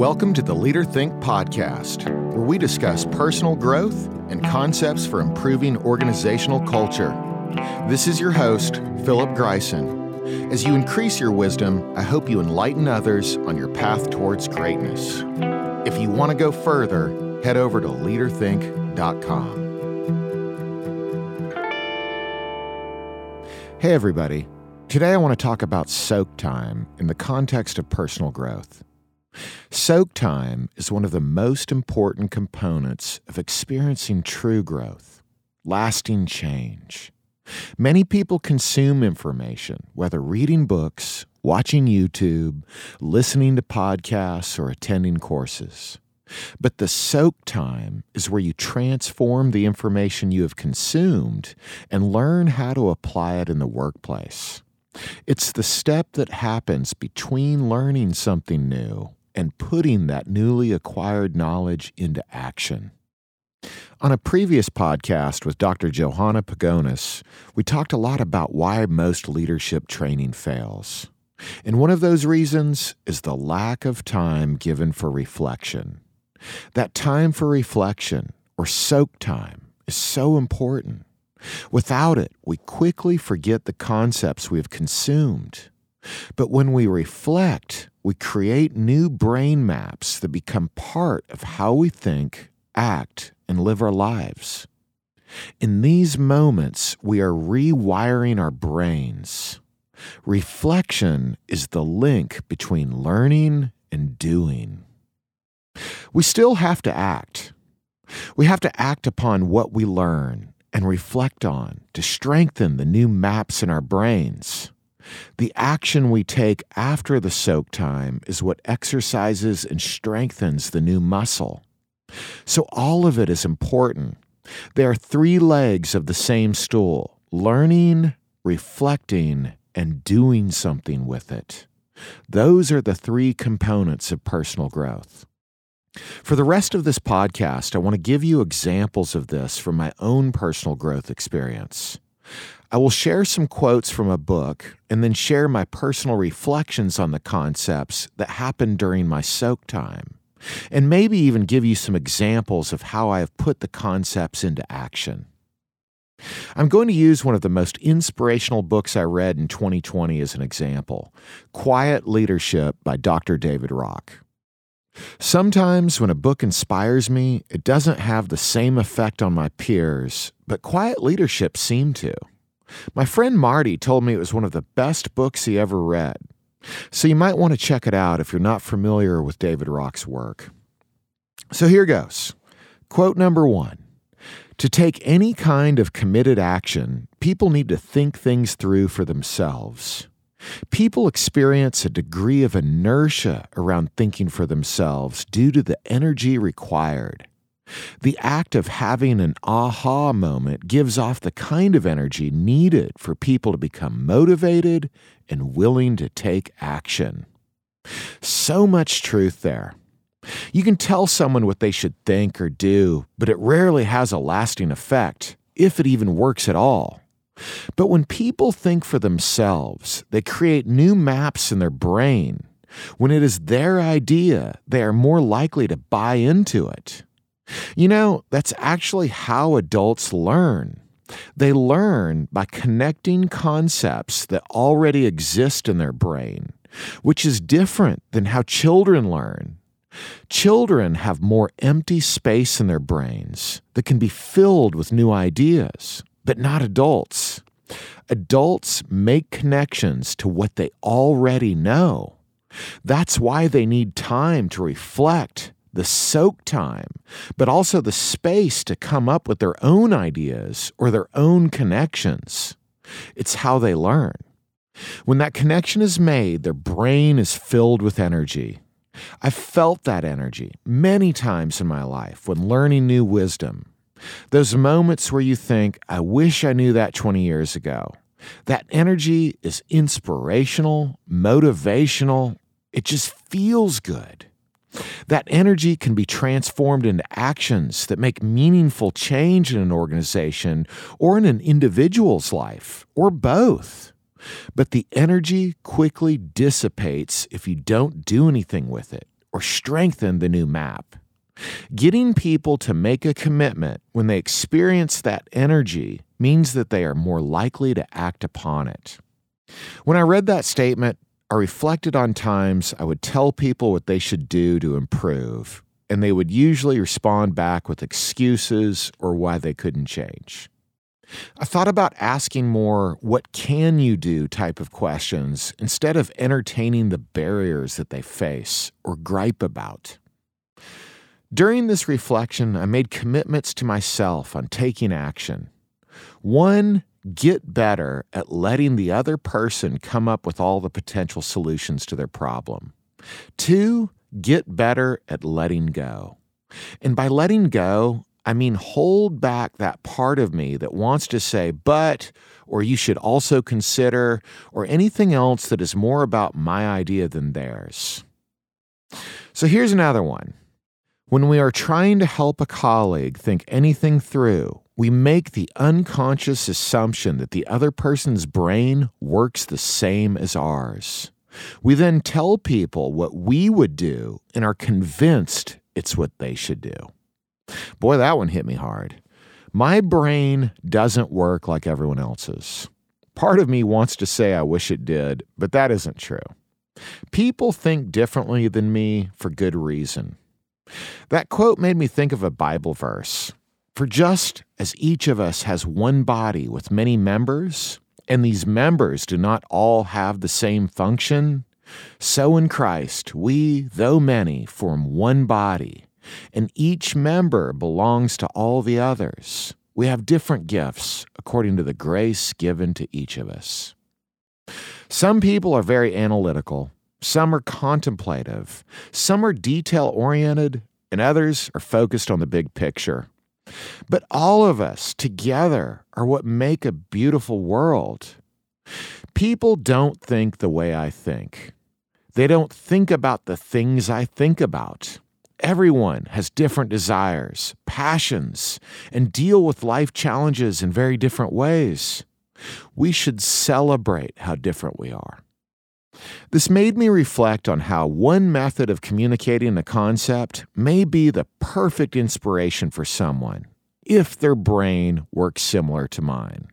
Welcome to the Leader Think podcast, where we discuss personal growth and concepts for improving organizational culture. This is your host, Philip Greisen. As you increase your wisdom, I hope you enlighten others on your path towards greatness. If you want to go further, head over to leaderthink.com. Hey, everybody. Today I want to talk about soak time in the context of personal growth. Soak time is one of the most important components of experiencing true growth, lasting change. Many people consume information, whether reading books, watching YouTube, listening to podcasts, or attending courses. But the soak time is where you transform the information you have consumed and learn how to apply it in the workplace. It's the step that happens between learning something new and putting that newly acquired knowledge into action. On a previous podcast with Dr. Johanna Pagonis, we talked a lot about why most leadership training fails. And one of those reasons is the lack of time given for reflection. That time for reflection, or soak time, is so important. Without it, we quickly forget the concepts we have consumed. But when we reflect, we create new brain maps that become part of how we think, act, and live our lives. In these moments, we are rewiring our brains. Reflection is the link between learning and doing. We still have to act. We have to act upon what we learn and reflect on to strengthen the new maps in our brains. The action we take after the soak time is what exercises and strengthens the new muscle. So, all of it is important. There are three legs of the same stool learning, reflecting, and doing something with it. Those are the three components of personal growth. For the rest of this podcast, I want to give you examples of this from my own personal growth experience. I will share some quotes from a book and then share my personal reflections on the concepts that happened during my soak time, and maybe even give you some examples of how I have put the concepts into action. I'm going to use one of the most inspirational books I read in 2020 as an example Quiet Leadership by Dr. David Rock. Sometimes when a book inspires me, it doesn't have the same effect on my peers, but Quiet Leadership seemed to. My friend Marty told me it was one of the best books he ever read. So you might want to check it out if you're not familiar with David Rock's work. So here goes. Quote number one To take any kind of committed action, people need to think things through for themselves. People experience a degree of inertia around thinking for themselves due to the energy required. The act of having an aha moment gives off the kind of energy needed for people to become motivated and willing to take action. So much truth there. You can tell someone what they should think or do, but it rarely has a lasting effect, if it even works at all. But when people think for themselves, they create new maps in their brain. When it is their idea, they are more likely to buy into it. You know, that's actually how adults learn. They learn by connecting concepts that already exist in their brain, which is different than how children learn. Children have more empty space in their brains that can be filled with new ideas, but not adults. Adults make connections to what they already know. That's why they need time to reflect the soak time, but also the space to come up with their own ideas or their own connections. It's how they learn. When that connection is made, their brain is filled with energy. I've felt that energy many times in my life when learning new wisdom. Those moments where you think, I wish I knew that 20 years ago. That energy is inspirational, motivational. It just feels good. That energy can be transformed into actions that make meaningful change in an organization or in an individual's life, or both. But the energy quickly dissipates if you don't do anything with it or strengthen the new map. Getting people to make a commitment when they experience that energy means that they are more likely to act upon it. When I read that statement, I reflected on times I would tell people what they should do to improve, and they would usually respond back with excuses or why they couldn't change. I thought about asking more what can you do type of questions instead of entertaining the barriers that they face or gripe about. During this reflection, I made commitments to myself on taking action. One, get better at letting the other person come up with all the potential solutions to their problem. Two, get better at letting go. And by letting go, I mean, hold back that part of me that wants to say, but, or you should also consider, or anything else that is more about my idea than theirs. So here's another one. When we are trying to help a colleague think anything through, we make the unconscious assumption that the other person's brain works the same as ours. We then tell people what we would do and are convinced it's what they should do. Boy, that one hit me hard. My brain doesn't work like everyone else's. Part of me wants to say I wish it did, but that isn't true. People think differently than me for good reason. That quote made me think of a Bible verse. For just as each of us has one body with many members, and these members do not all have the same function, so in Christ we, though many, form one body and each member belongs to all the others. We have different gifts according to the grace given to each of us. Some people are very analytical, some are contemplative, some are detail oriented, and others are focused on the big picture. But all of us together are what make a beautiful world. People don't think the way I think. They don't think about the things I think about. Everyone has different desires, passions, and deal with life challenges in very different ways. We should celebrate how different we are. This made me reflect on how one method of communicating a concept may be the perfect inspiration for someone if their brain works similar to mine.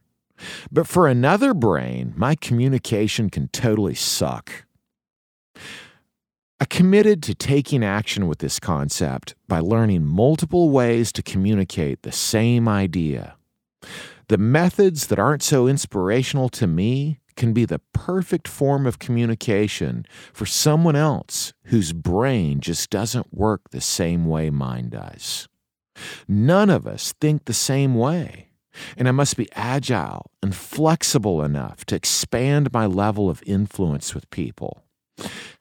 But for another brain, my communication can totally suck. I committed to taking action with this concept by learning multiple ways to communicate the same idea. The methods that aren't so inspirational to me can be the perfect form of communication for someone else whose brain just doesn't work the same way mine does. None of us think the same way, and I must be agile and flexible enough to expand my level of influence with people.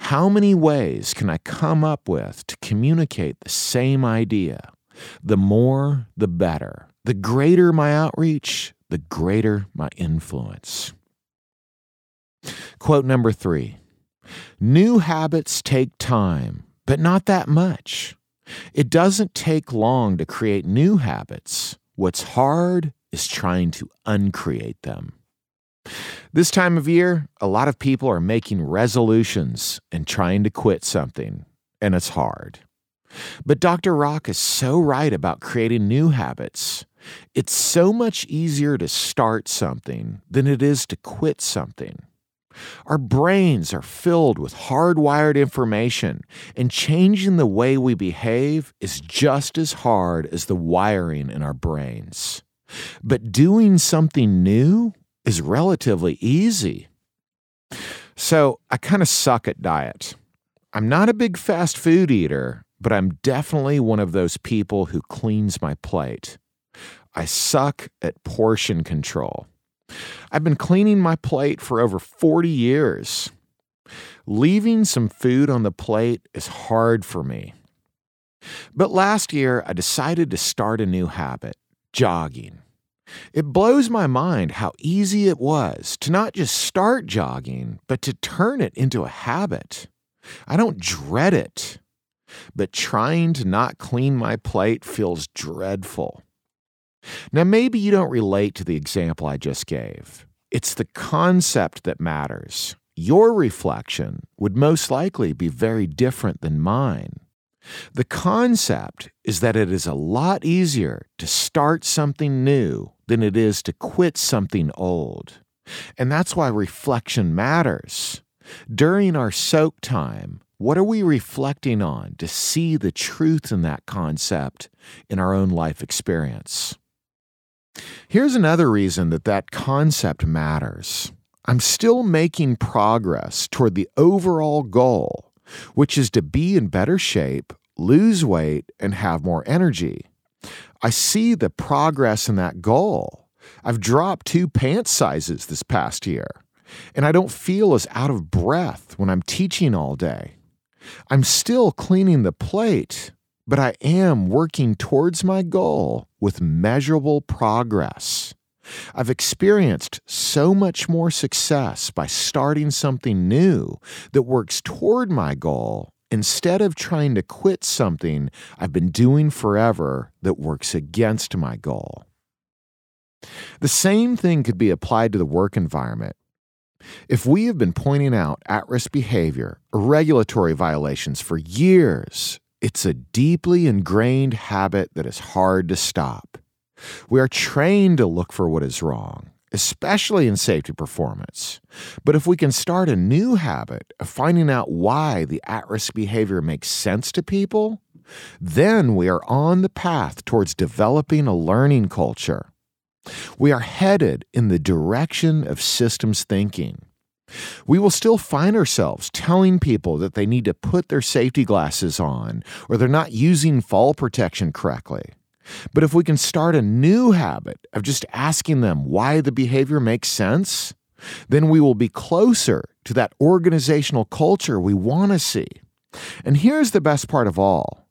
How many ways can I come up with to communicate the same idea? The more, the better. The greater my outreach, the greater my influence. Quote number three New habits take time, but not that much. It doesn't take long to create new habits. What's hard is trying to uncreate them. This time of year, a lot of people are making resolutions and trying to quit something, and it's hard. But Dr. Rock is so right about creating new habits. It's so much easier to start something than it is to quit something. Our brains are filled with hardwired information, and changing the way we behave is just as hard as the wiring in our brains. But doing something new is relatively easy. So I kind of suck at diet. I'm not a big fast food eater, but I'm definitely one of those people who cleans my plate. I suck at portion control. I've been cleaning my plate for over 40 years. Leaving some food on the plate is hard for me. But last year, I decided to start a new habit jogging. It blows my mind how easy it was to not just start jogging, but to turn it into a habit. I don't dread it, but trying to not clean my plate feels dreadful. Now, maybe you don't relate to the example I just gave. It's the concept that matters. Your reflection would most likely be very different than mine. The concept is that it is a lot easier to start something new than it is to quit something old. And that's why reflection matters. During our soak time, what are we reflecting on to see the truth in that concept in our own life experience? Here's another reason that that concept matters. I'm still making progress toward the overall goal, which is to be in better shape, lose weight, and have more energy. I see the progress in that goal. I've dropped two pant sizes this past year, and I don't feel as out of breath when I'm teaching all day. I'm still cleaning the plate, but I am working towards my goal with measurable progress. I've experienced so much more success by starting something new that works toward my goal instead of trying to quit something I've been doing forever that works against my goal. The same thing could be applied to the work environment. If we have been pointing out at risk behavior or regulatory violations for years, it's a deeply ingrained habit that is hard to stop. We are trained to look for what is wrong, especially in safety performance. But if we can start a new habit of finding out why the at risk behavior makes sense to people, then we are on the path towards developing a learning culture. We are headed in the direction of systems thinking. We will still find ourselves telling people that they need to put their safety glasses on or they're not using fall protection correctly. But if we can start a new habit of just asking them why the behavior makes sense, then we will be closer to that organizational culture we want to see. And here's the best part of all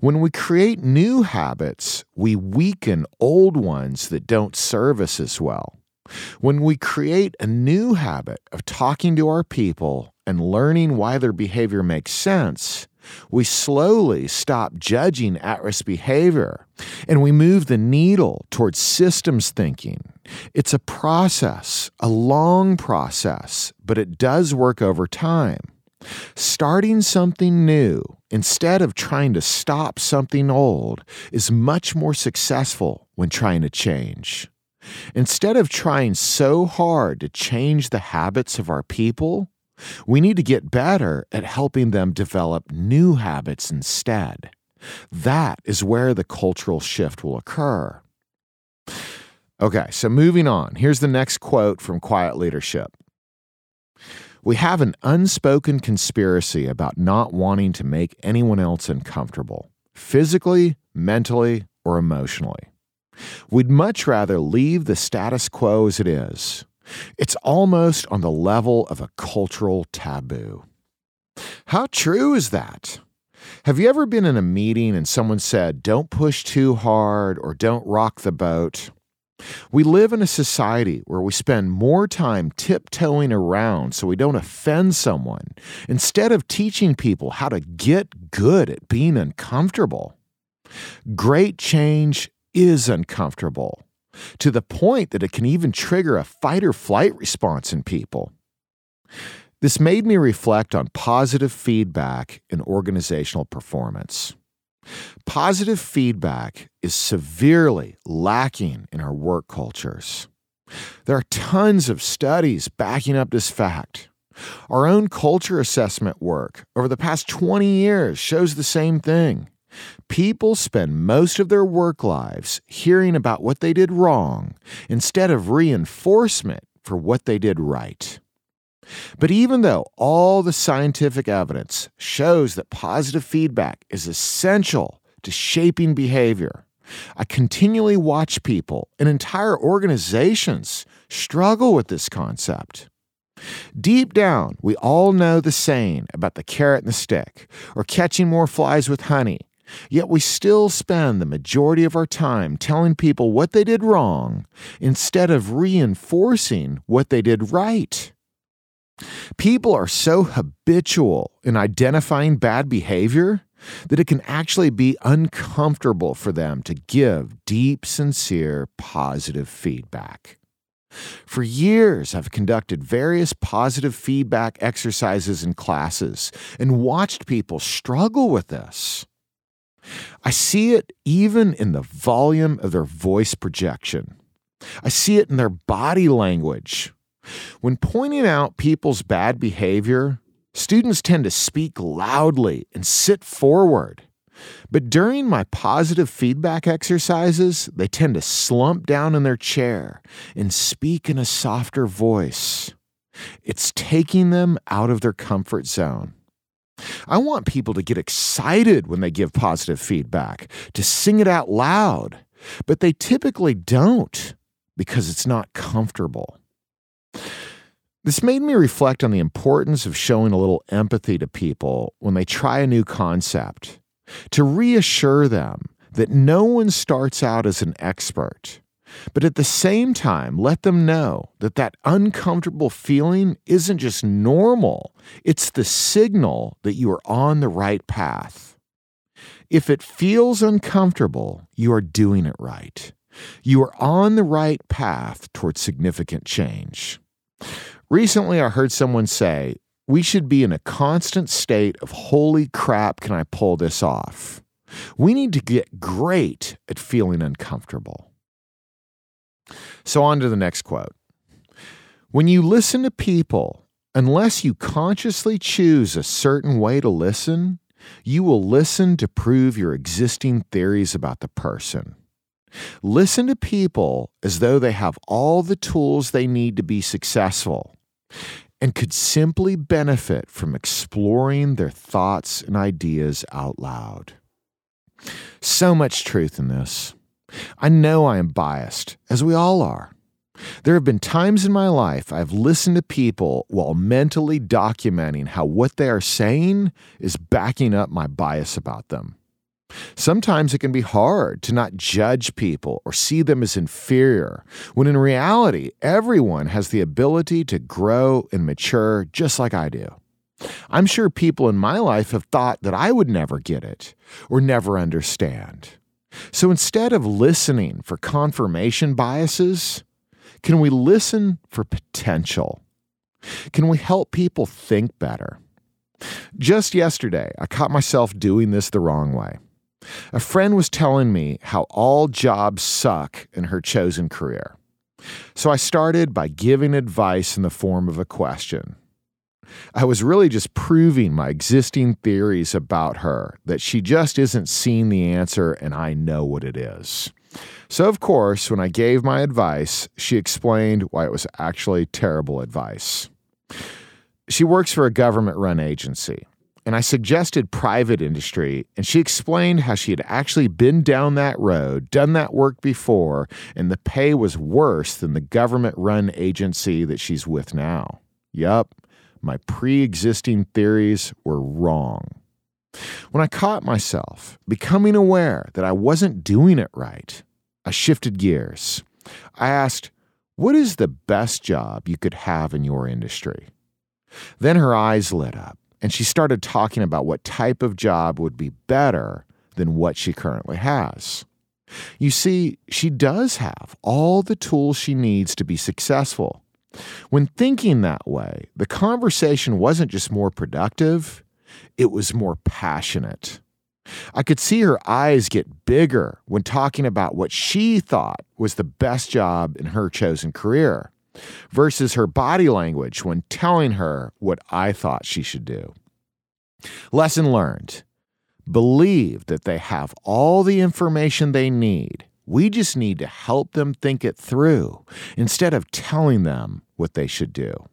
when we create new habits, we weaken old ones that don't serve us as well. When we create a new habit of talking to our people and learning why their behavior makes sense, we slowly stop judging at risk behavior and we move the needle towards systems thinking. It's a process, a long process, but it does work over time. Starting something new instead of trying to stop something old is much more successful when trying to change. Instead of trying so hard to change the habits of our people, we need to get better at helping them develop new habits instead. That is where the cultural shift will occur. Okay, so moving on. Here's the next quote from Quiet Leadership. We have an unspoken conspiracy about not wanting to make anyone else uncomfortable, physically, mentally, or emotionally. We'd much rather leave the status quo as it is it's almost on the level of a cultural taboo. How true is that? Have you ever been in a meeting and someone said, don't push too hard or don't rock the boat? We live in a society where we spend more time tiptoeing around so we don't offend someone instead of teaching people how to get good at being uncomfortable. Great change is uncomfortable to the point that it can even trigger a fight or flight response in people. This made me reflect on positive feedback in organizational performance. Positive feedback is severely lacking in our work cultures. There are tons of studies backing up this fact. Our own culture assessment work over the past 20 years shows the same thing. People spend most of their work lives hearing about what they did wrong instead of reinforcement for what they did right. But even though all the scientific evidence shows that positive feedback is essential to shaping behavior, I continually watch people and entire organizations struggle with this concept. Deep down, we all know the saying about the carrot and the stick, or catching more flies with honey, Yet we still spend the majority of our time telling people what they did wrong instead of reinforcing what they did right. People are so habitual in identifying bad behavior that it can actually be uncomfortable for them to give deep, sincere, positive feedback. For years, I've conducted various positive feedback exercises in classes and watched people struggle with this. I see it even in the volume of their voice projection. I see it in their body language. When pointing out people's bad behavior, students tend to speak loudly and sit forward. But during my positive feedback exercises, they tend to slump down in their chair and speak in a softer voice. It's taking them out of their comfort zone. I want people to get excited when they give positive feedback, to sing it out loud, but they typically don't because it's not comfortable. This made me reflect on the importance of showing a little empathy to people when they try a new concept, to reassure them that no one starts out as an expert, but at the same time, let them know that that uncomfortable feeling isn't just normal, it's the signal that you are on the right path. If it feels uncomfortable, you are doing it right. You are on the right path towards significant change. Recently, I heard someone say, we should be in a constant state of holy crap, can I pull this off? We need to get great at feeling uncomfortable. So, on to the next quote. When you listen to people, unless you consciously choose a certain way to listen, you will listen to prove your existing theories about the person. Listen to people as though they have all the tools they need to be successful and could simply benefit from exploring their thoughts and ideas out loud. So much truth in this. I know I am biased, as we all are. There have been times in my life I've listened to people while mentally documenting how what they are saying is backing up my bias about them. Sometimes it can be hard to not judge people or see them as inferior, when in reality, everyone has the ability to grow and mature just like I do. I'm sure people in my life have thought that I would never get it or never understand. So instead of listening for confirmation biases, can we listen for potential? Can we help people think better? Just yesterday, I caught myself doing this the wrong way. A friend was telling me how all jobs suck in her chosen career. So I started by giving advice in the form of a question. I was really just proving my existing theories about her that she just isn't seeing the answer and I know what it is. So, of course, when I gave my advice, she explained why it was actually terrible advice. She works for a government run agency and I suggested private industry, and she explained how she had actually been down that road, done that work before, and the pay was worse than the government run agency that she's with now. Yup, my pre existing theories were wrong. When I caught myself becoming aware that I wasn't doing it right, I shifted gears. I asked, What is the best job you could have in your industry? Then her eyes lit up and she started talking about what type of job would be better than what she currently has. You see, she does have all the tools she needs to be successful. When thinking that way, the conversation wasn't just more productive, it was more passionate. I could see her eyes get bigger when talking about what she thought was the best job in her chosen career versus her body language when telling her what I thought she should do. Lesson learned believe that they have all the information they need. We just need to help them think it through instead of telling them what they should do.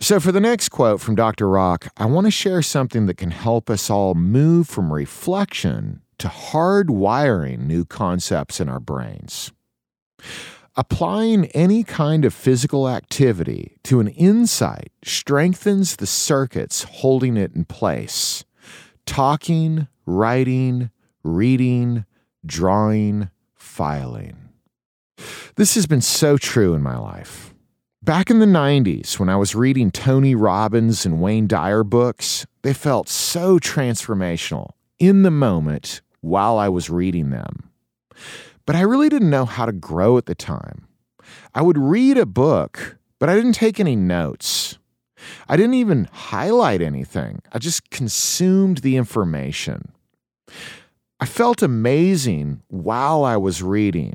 So, for the next quote from Dr. Rock, I want to share something that can help us all move from reflection to hardwiring new concepts in our brains. Applying any kind of physical activity to an insight strengthens the circuits holding it in place. Talking, writing, reading, drawing, filing. This has been so true in my life. Back in the 90s, when I was reading Tony Robbins and Wayne Dyer books, they felt so transformational in the moment while I was reading them. But I really didn't know how to grow at the time. I would read a book, but I didn't take any notes. I didn't even highlight anything. I just consumed the information. I felt amazing while I was reading,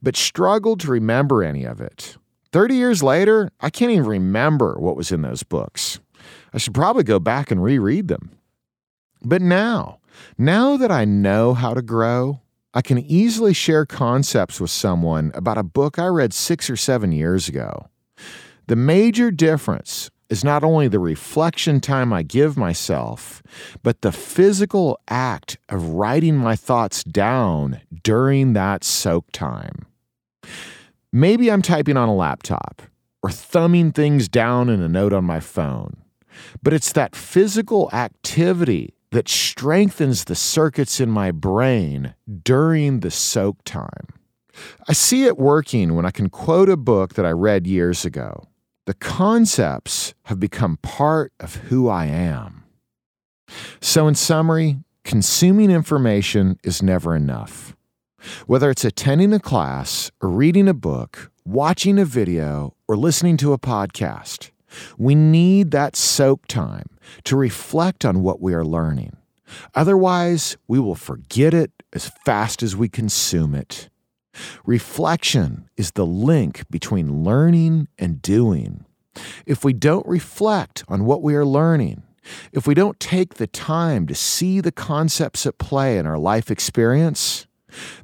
but struggled to remember any of it. 30 years later, I can't even remember what was in those books. I should probably go back and reread them. But now, now that I know how to grow, I can easily share concepts with someone about a book I read six or seven years ago. The major difference is not only the reflection time I give myself, but the physical act of writing my thoughts down during that soak time. Maybe I'm typing on a laptop or thumbing things down in a note on my phone, but it's that physical activity that strengthens the circuits in my brain during the soak time. I see it working when I can quote a book that I read years ago. The concepts have become part of who I am. So, in summary, consuming information is never enough. Whether it's attending a class or reading a book, watching a video, or listening to a podcast, we need that soak time to reflect on what we are learning. Otherwise, we will forget it as fast as we consume it. Reflection is the link between learning and doing. If we don't reflect on what we are learning, if we don't take the time to see the concepts at play in our life experience,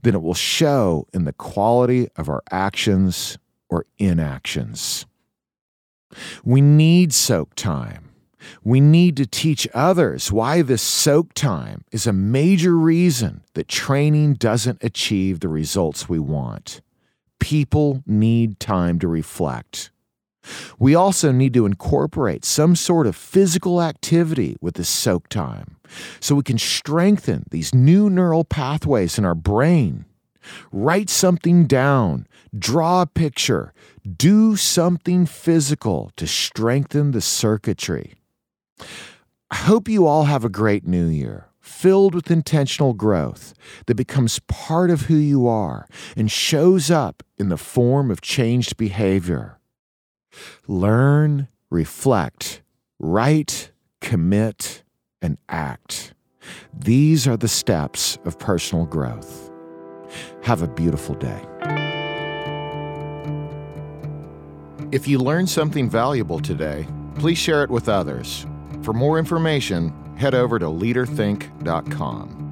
then it will show in the quality of our actions or inactions. We need soak time. We need to teach others why this soak time is a major reason that training doesn't achieve the results we want. People need time to reflect. We also need to incorporate some sort of physical activity with the soak time so we can strengthen these new neural pathways in our brain. Write something down, draw a picture, do something physical to strengthen the circuitry. I hope you all have a great new year, filled with intentional growth that becomes part of who you are and shows up in the form of changed behavior. Learn, reflect, write, commit, and act. These are the steps of personal growth. Have a beautiful day. If you learned something valuable today, please share it with others. For more information, head over to leaderthink.com.